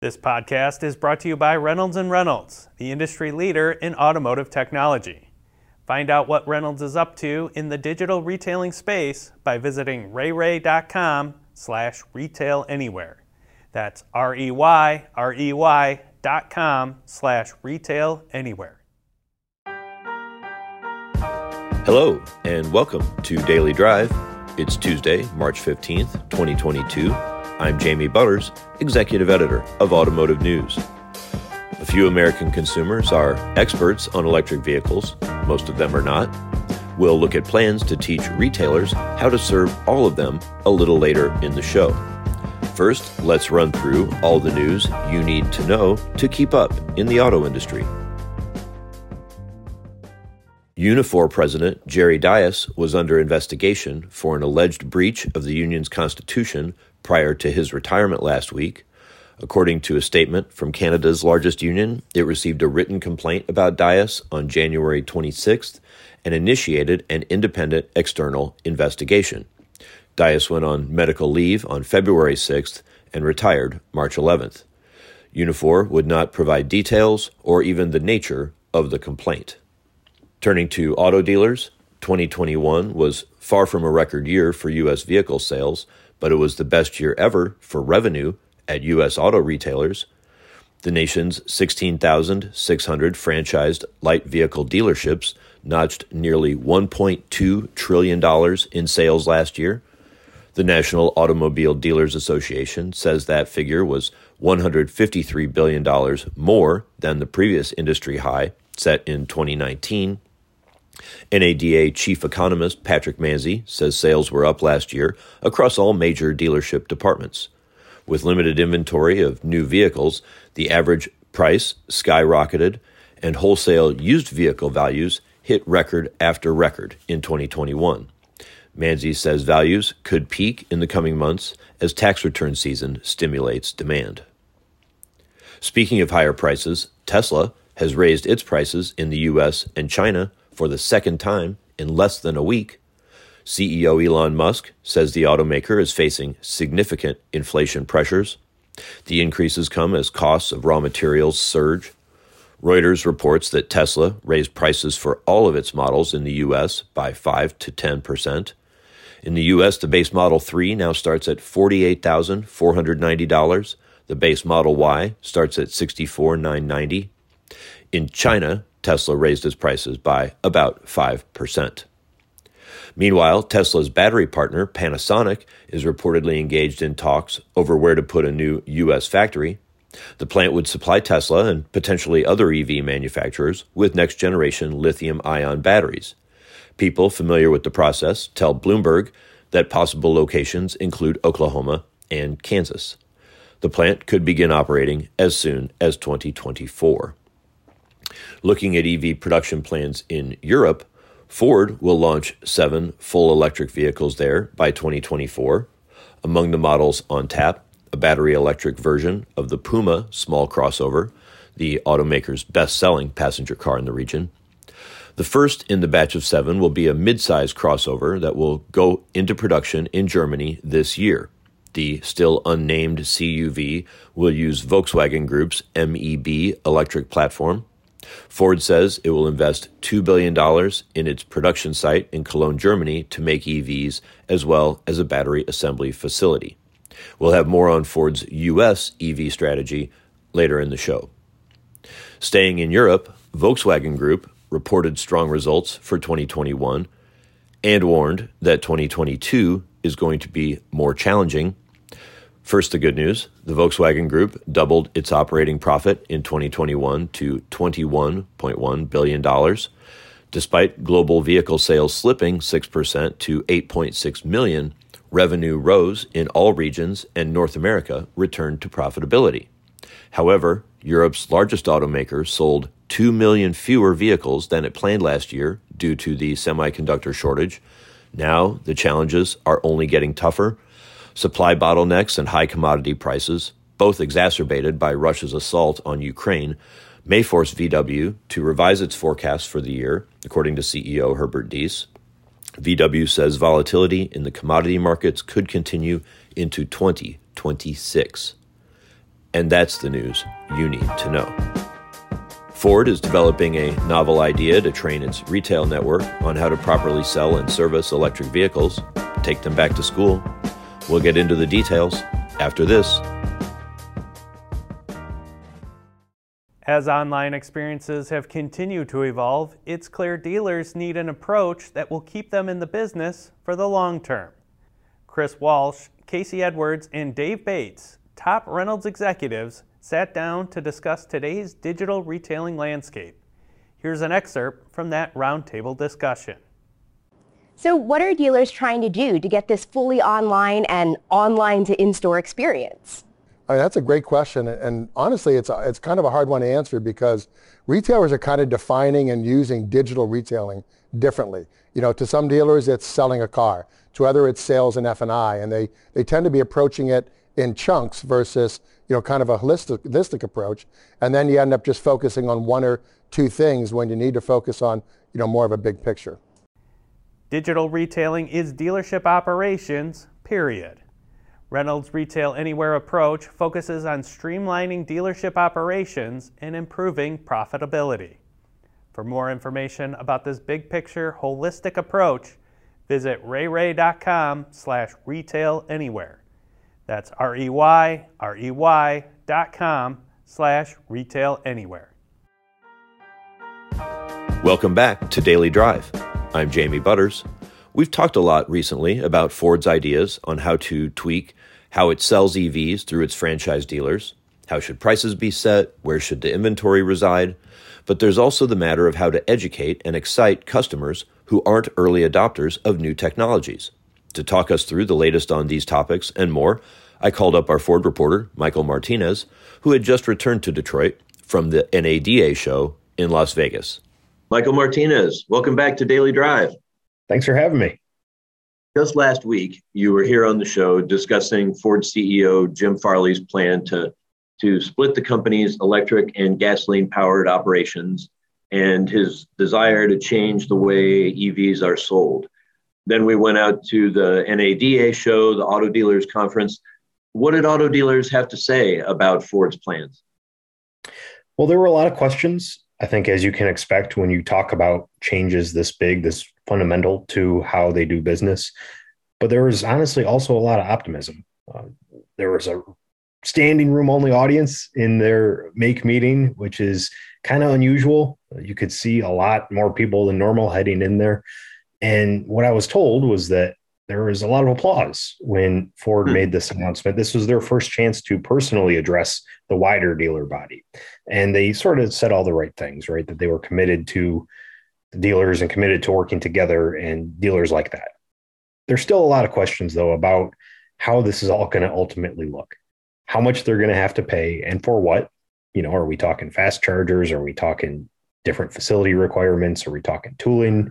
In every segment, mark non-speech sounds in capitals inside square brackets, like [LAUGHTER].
This podcast is brought to you by Reynolds and Reynolds, the industry leader in automotive technology. Find out what Reynolds is up to in the digital retailing space by visiting reyrey.com slash retail anywhere. That's R-E-Y, R-E-Y dot com slash retail anywhere. Hello, and welcome to Daily Drive. It's Tuesday, March 15th, 2022. I'm Jamie Butters, Executive Editor of Automotive News. A few American consumers are experts on electric vehicles, most of them are not. We'll look at plans to teach retailers how to serve all of them a little later in the show. First, let's run through all the news you need to know to keep up in the auto industry. Unifor President Jerry Dias was under investigation for an alleged breach of the union's constitution prior to his retirement last week. According to a statement from Canada's largest union, it received a written complaint about Dias on January 26th and initiated an independent external investigation. Dias went on medical leave on February 6th and retired March 11th. Unifor would not provide details or even the nature of the complaint. Turning to auto dealers, 2021 was far from a record year for U.S. vehicle sales, but it was the best year ever for revenue at U.S. auto retailers. The nation's 16,600 franchised light vehicle dealerships notched nearly $1.2 trillion in sales last year. The National Automobile Dealers Association says that figure was $153 billion more than the previous industry high set in 2019 NADA chief economist Patrick Manzi says sales were up last year across all major dealership departments. With limited inventory of new vehicles, the average price skyrocketed and wholesale used vehicle values hit record after record in 2021. Manzi says values could peak in the coming months as tax return season stimulates demand. Speaking of higher prices, Tesla has raised its prices in the US and China for the second time in less than a week. CEO Elon Musk says the automaker is facing significant inflation pressures. The increases come as costs of raw materials surge. Reuters reports that Tesla raised prices for all of its models in the U.S. by 5 to 10 percent. In the U.S., the base Model 3 now starts at $48,490. The base Model Y starts at 64,990. In China, Tesla raised its prices by about 5%. Meanwhile, Tesla's battery partner, Panasonic, is reportedly engaged in talks over where to put a new U.S. factory. The plant would supply Tesla and potentially other EV manufacturers with next generation lithium ion batteries. People familiar with the process tell Bloomberg that possible locations include Oklahoma and Kansas. The plant could begin operating as soon as 2024. Looking at EV production plans in Europe, Ford will launch seven full electric vehicles there by 2024. Among the models on tap, a battery electric version of the Puma small crossover, the automaker's best selling passenger car in the region. The first in the batch of seven will be a mid-size crossover that will go into production in Germany this year. The still unnamed CUV will use Volkswagen Group's MEB electric platform Ford says it will invest $2 billion in its production site in Cologne, Germany to make EVs, as well as a battery assembly facility. We'll have more on Ford's U.S. EV strategy later in the show. Staying in Europe, Volkswagen Group reported strong results for 2021 and warned that 2022 is going to be more challenging First, the good news the Volkswagen Group doubled its operating profit in 2021 to $21.1 billion. Despite global vehicle sales slipping 6% to 8.6 million, revenue rose in all regions and North America returned to profitability. However, Europe's largest automaker sold 2 million fewer vehicles than it planned last year due to the semiconductor shortage. Now, the challenges are only getting tougher Supply bottlenecks and high commodity prices, both exacerbated by Russia's assault on Ukraine, may force VW to revise its forecast for the year, according to CEO Herbert Diess. VW says volatility in the commodity markets could continue into 2026. And that's the news you need to know. Ford is developing a novel idea to train its retail network on how to properly sell and service electric vehicles, take them back to school. We'll get into the details after this. As online experiences have continued to evolve, it's clear dealers need an approach that will keep them in the business for the long term. Chris Walsh, Casey Edwards, and Dave Bates, top Reynolds executives, sat down to discuss today's digital retailing landscape. Here's an excerpt from that roundtable discussion. So, what are dealers trying to do to get this fully online and online to in store experience? I mean, that's a great question. And honestly, it's, a, it's kind of a hard one to answer because retailers are kind of defining and using digital retailing differently. You know, to some dealers, it's selling a car. To other, it's sales and F&I. And they, they tend to be approaching it in chunks versus you know, kind of a holistic, holistic approach. And then you end up just focusing on one or two things when you need to focus on, you know, more of a big picture. Digital retailing is dealership operations, period. Reynolds' Retail Anywhere approach focuses on streamlining dealership operations and improving profitability. For more information about this big picture holistic approach, visit reyrey.com slash retail anywhere. That's R-E-Y, R-E-Y dot com slash retail anywhere. Welcome back to Daily Drive. I'm Jamie Butters. We've talked a lot recently about Ford's ideas on how to tweak how it sells EVs through its franchise dealers, how should prices be set, where should the inventory reside, but there's also the matter of how to educate and excite customers who aren't early adopters of new technologies. To talk us through the latest on these topics and more, I called up our Ford reporter, Michael Martinez, who had just returned to Detroit from the NADA show in Las Vegas. Michael Martinez, welcome back to Daily Drive. Thanks for having me. Just last week, you were here on the show discussing Ford CEO Jim Farley's plan to, to split the company's electric and gasoline powered operations and his desire to change the way EVs are sold. Then we went out to the NADA show, the Auto Dealers Conference. What did auto dealers have to say about Ford's plans? Well, there were a lot of questions. I think, as you can expect, when you talk about changes this big, this fundamental to how they do business. But there was honestly also a lot of optimism. Uh, there was a standing room only audience in their make meeting, which is kind of unusual. You could see a lot more people than normal heading in there. And what I was told was that there was a lot of applause when Ford hmm. made this announcement. This was their first chance to personally address the wider dealer body. And they sort of said all the right things, right? That they were committed to the dealers and committed to working together and dealers like that. There's still a lot of questions, though, about how this is all going to ultimately look, how much they're going to have to pay, and for what. You know, are we talking fast chargers? Are we talking different facility requirements? Are we talking tooling?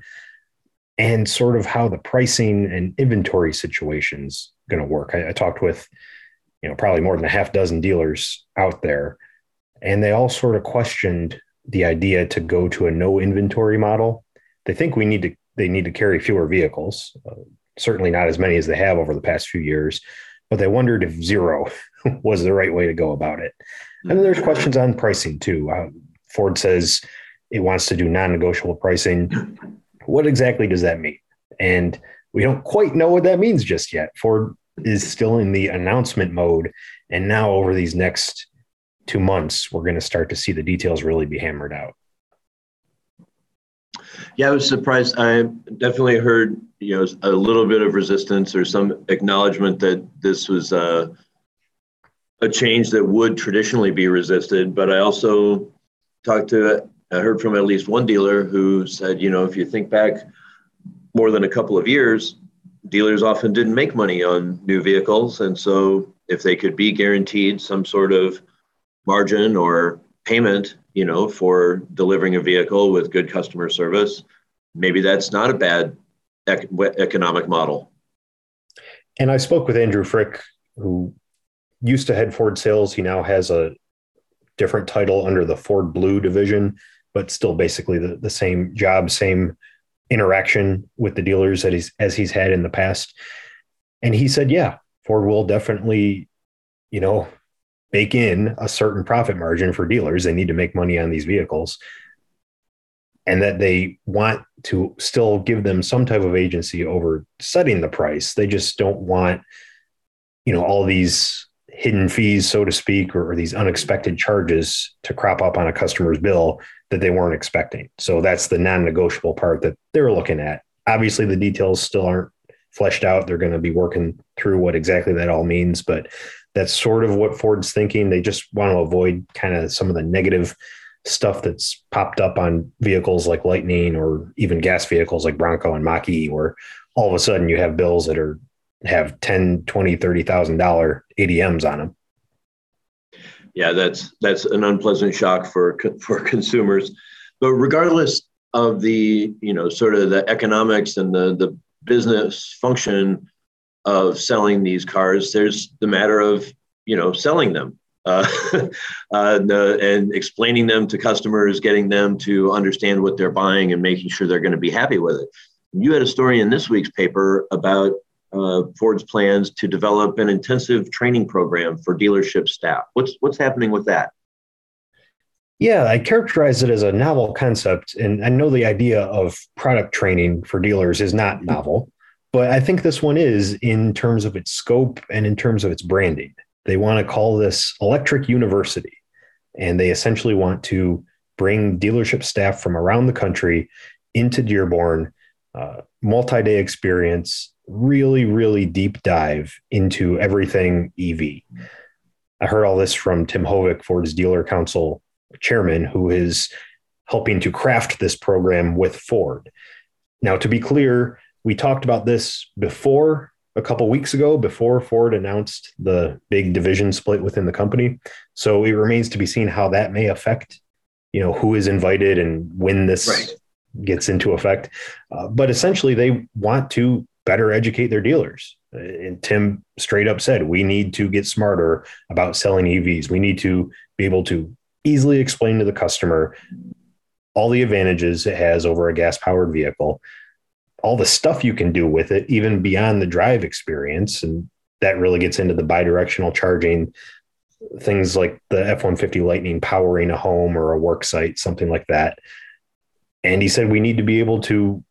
And sort of how the pricing and inventory situations going to work. I, I, talked with, you know, probably more than a half dozen dealers out there, and they all sort of questioned the idea to go to a no inventory model. They think we need to they need to carry fewer vehicles, uh, certainly not as many as they have over the past few years, but they wondered if zero [LAUGHS] was the right way to go about it. And then there's questions on pricing too. Uh, Ford says it wants to do non-negotiable pricing what exactly does that mean? And we don't quite know what that means just yet. Ford is still in the announcement mode. And now, over these next two months, we're going to start to see the details really be hammered out. Yeah, I was surprised. I definitely heard, you know, a little bit of resistance or some acknowledgement that this was a, a change that would traditionally be resisted. But I also talked to I heard from at least one dealer who said, you know, if you think back more than a couple of years, dealers often didn't make money on new vehicles. And so if they could be guaranteed some sort of margin or payment, you know, for delivering a vehicle with good customer service, maybe that's not a bad ec- economic model. And I spoke with Andrew Frick, who used to head Ford sales. He now has a different title under the Ford Blue division but still basically the, the same job, same interaction with the dealers that he's as he's had in the past. And he said, yeah, Ford will definitely, you know, bake in a certain profit margin for dealers. They need to make money on these vehicles. And that they want to still give them some type of agency over setting the price. They just don't want, you know, all these hidden fees, so to speak, or, or these unexpected charges to crop up on a customer's bill that they weren't expecting. So that's the non negotiable part that they're looking at. Obviously, the details still aren't fleshed out. They're going to be working through what exactly that all means, but that's sort of what Ford's thinking. They just want to avoid kind of some of the negative stuff that's popped up on vehicles like Lightning or even gas vehicles like Bronco and Mach-E, where all of a sudden you have bills that are have 10, 20, 30,000 dollar ADMs on them. Yeah, that's that's an unpleasant shock for for consumers. But regardless of the, you know, sort of the economics and the the business function of selling these cars. There's the matter of you know selling them uh, [LAUGHS] uh, and explaining them to customers, getting them to understand what they're buying, and making sure they're going to be happy with it. You had a story in this week's paper about uh, Ford's plans to develop an intensive training program for dealership staff. What's what's happening with that? Yeah, I characterize it as a novel concept. And I know the idea of product training for dealers is not novel, but I think this one is in terms of its scope and in terms of its branding. They want to call this Electric University. And they essentially want to bring dealership staff from around the country into Dearborn, uh, multi day experience, really, really deep dive into everything EV. I heard all this from Tim Hovik, Ford's Dealer Council chairman who is helping to craft this program with Ford. Now, to be clear, we talked about this before a couple weeks ago, before Ford announced the big division split within the company. So it remains to be seen how that may affect, you know, who is invited and when this right. gets into effect. Uh, but essentially, they want to better educate their dealers. And Tim straight up said, we need to get smarter about selling EVs. We need to be able to easily explain to the customer all the advantages it has over a gas powered vehicle, all the stuff you can do with it, even beyond the drive experience. And that really gets into the bidirectional charging, things like the F 150 Lightning powering a home or a work site, something like that. And he said we need to be able to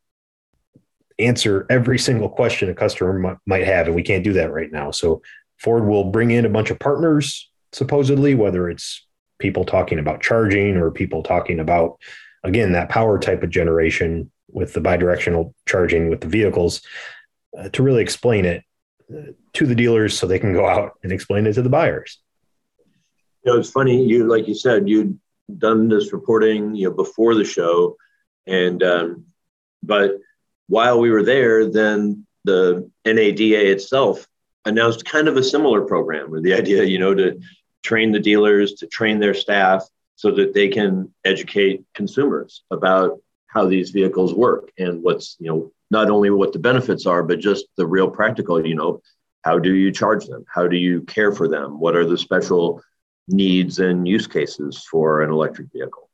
answer every single question a customer might have, and we can't do that right now. So Ford will bring in a bunch of partners, supposedly, whether it's people talking about charging or people talking about again that power type of generation with the bidirectional charging with the vehicles uh, to really explain it uh, to the dealers so they can go out and explain it to the buyers you know it's funny you like you said you'd done this reporting you know before the show and um, but while we were there then the NADA itself announced kind of a similar program with the idea you know to train the dealers, to train their staff so that they can educate consumers about how these vehicles work and what's, you know, not only what the benefits are, but just the real practical, you know, how do you charge them? How do you care for them? What are the special needs and use cases for an electric vehicle?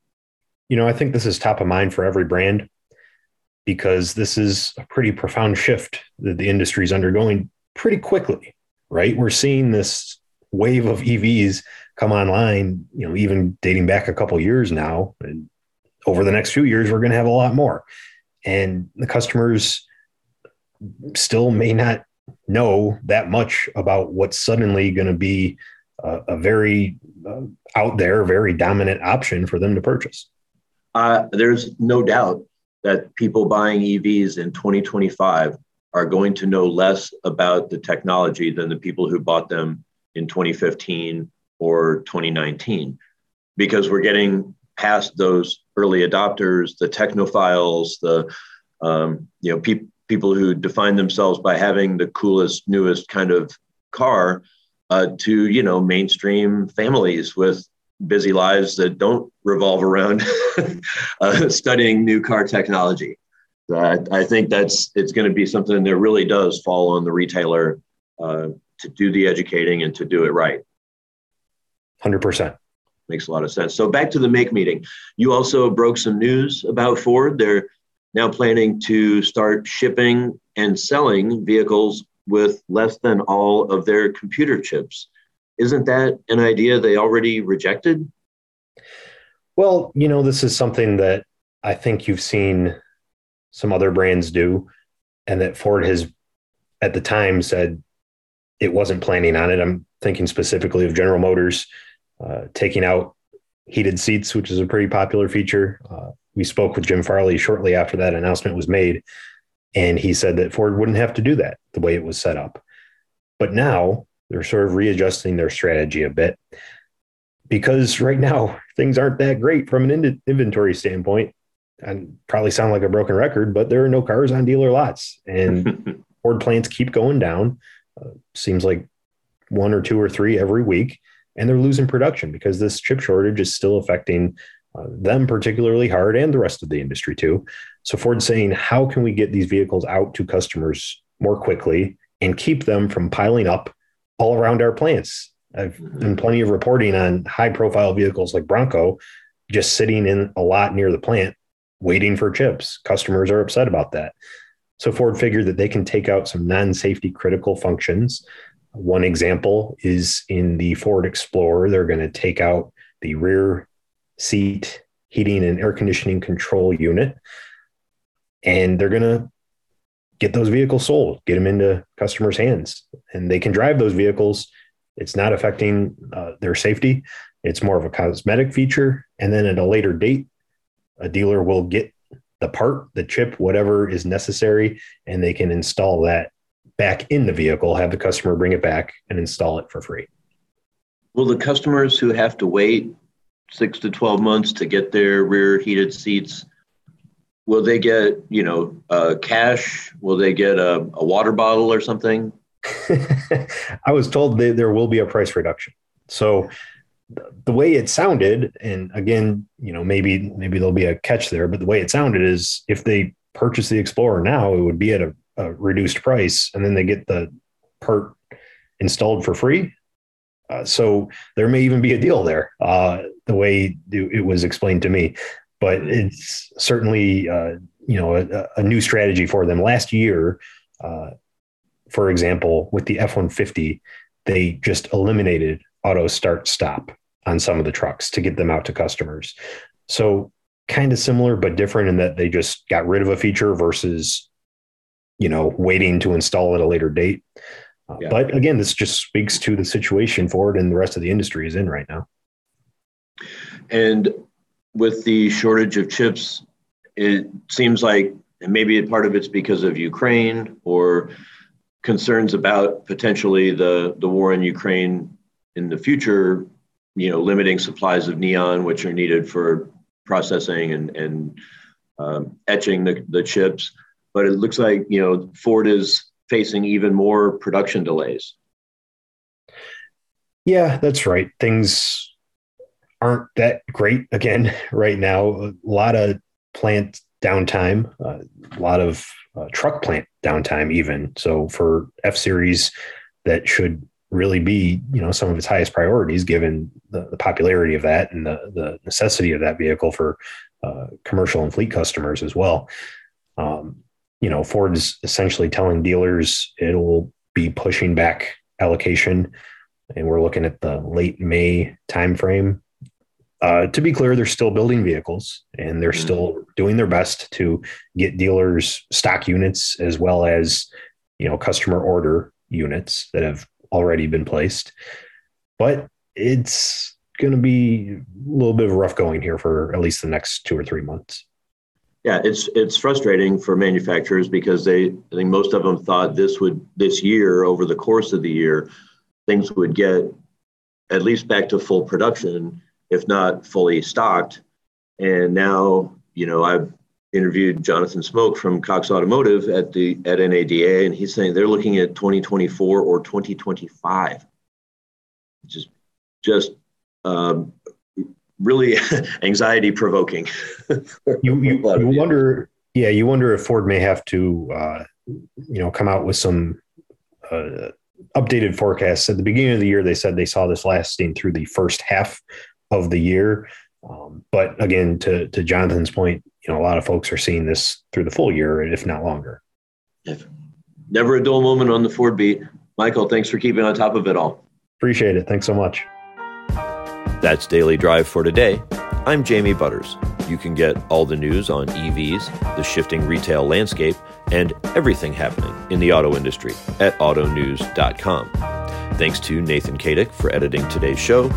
You know, I think this is top of mind for every brand because this is a pretty profound shift that the industry is undergoing pretty quickly, right? We're seeing this wave of EVs come online, you know, even dating back a couple years now. And over the next few years, we're going to have a lot more. And the customers still may not know that much about what's suddenly going to be a, a very uh, out there, very dominant option for them to purchase. Uh, there's no doubt that people buying EVs in 2025 are going to know less about the technology than the people who bought them in 2015 or 2019 because we're getting past those early adopters, the technophiles, the um, you know pe- people who define themselves by having the coolest, newest kind of car, uh, to you know mainstream families with busy lives that don't revolve around [LAUGHS] uh, studying new car technology. So I, I, think that's it's going to be something that really does fall on the retailer uh, to do the educating and to do it right. 100%. Makes a lot of sense. So back to the make meeting. You also broke some news about Ford. They're now planning to start shipping and selling vehicles with less than all of their computer chips. Isn't that an idea they already rejected? Well, you know, this is something that I think you've seen some other brands do, and that Ford has at the time said it wasn't planning on it. I'm thinking specifically of General Motors uh, taking out heated seats, which is a pretty popular feature. Uh, we spoke with Jim Farley shortly after that announcement was made, and he said that Ford wouldn't have to do that the way it was set up. But now they're sort of readjusting their strategy a bit because right now things aren't that great from an in- inventory standpoint. And probably sound like a broken record, but there are no cars on dealer lots, and [LAUGHS] Ford plants keep going down. Uh, seems like one or two or three every week, and they're losing production because this chip shortage is still affecting uh, them particularly hard and the rest of the industry too. So Ford's saying, how can we get these vehicles out to customers more quickly and keep them from piling up all around our plants? I've mm-hmm. done plenty of reporting on high profile vehicles like Bronco just sitting in a lot near the plant waiting for chips. Customers are upset about that. So Ford figured that they can take out some non safety critical functions. One example is in the Ford Explorer, they're going to take out the rear seat heating and air conditioning control unit. And they're going to get those vehicles sold, get them into customers' hands, and they can drive those vehicles. It's not affecting uh, their safety. It's more of a cosmetic feature. And then at a later date, a dealer will get the part, the chip, whatever is necessary, and they can install that back in the vehicle, have the customer bring it back and install it for free. Will the customers who have to wait six to 12 months to get their rear heated seats will they get you know uh, cash? Will they get a, a, water bottle or something? [LAUGHS] I was told that there will be a price reduction. So the way it sounded and again you know maybe maybe there'll be a catch there but the way it sounded is if they purchase the explorer now it would be at a, a reduced price and then they get the part installed for free. Uh, so there may even be a deal there, uh, the way it was explained to me. But it's certainly, uh, you know, a, a, new strategy for them. Last year, uh, for example, with the F one fifty, they just eliminated auto start stop on some of the trucks to get them out to customers. So kind of similar but different in that they just got rid of a feature versus, you know, waiting to install at a later date. Uh, yeah. But again, this just speaks to the situation Ford and the rest of the industry is in right now. And with the shortage of chips, it seems like maybe part of it's because of Ukraine or concerns about potentially the, the war in Ukraine in the future, you know, limiting supplies of neon, which are needed for processing and, and um, etching the, the chips. But it looks like, you know, Ford is facing even more production delays. Yeah, that's right. Things aren't that great again [LAUGHS] right now. A lot of plant downtime, uh, a lot of uh, truck plant downtime, even. So for F Series, that should really be you know some of its highest priorities given the, the popularity of that and the, the necessity of that vehicle for uh, commercial and fleet customers as well. Um, you know, Ford is essentially telling dealers it'll be pushing back allocation, and we're looking at the late May timeframe. Uh, to be clear, they're still building vehicles and they're mm-hmm. still doing their best to get dealers stock units as well as you know customer order units that have already been placed. But it's going to be a little bit of rough going here for at least the next two or three months. Yeah, it's it's frustrating for manufacturers because they I think most of them thought this would this year over the course of the year things would get at least back to full production if not fully stocked and now you know I've interviewed Jonathan Smoke from Cox Automotive at the at NADA and he's saying they're looking at 2024 or 2025 which is just um, really [LAUGHS] anxiety provoking. you, [LAUGHS] you, you wonder, yeah, you wonder if Ford may have to, uh, you know, come out with some uh, updated forecasts. At the beginning of the year, they said they saw this lasting through the first half of the year. Um, but again, to to Jonathan's point, you know, a lot of folks are seeing this through the full year, if not longer. Never a dull moment on the Ford beat. Michael, thanks for keeping on top of it all. Appreciate it. Thanks so much. That's Daily Drive for today. I'm Jamie Butters. You can get all the news on EVs, the shifting retail landscape, and everything happening in the auto industry at autonews.com. Thanks to Nathan Kadick for editing today's show.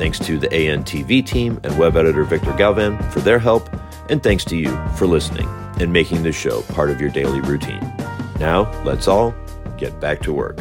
Thanks to the ANTV team and web editor Victor Galvan for their help. And thanks to you for listening and making this show part of your daily routine. Now, let's all get back to work.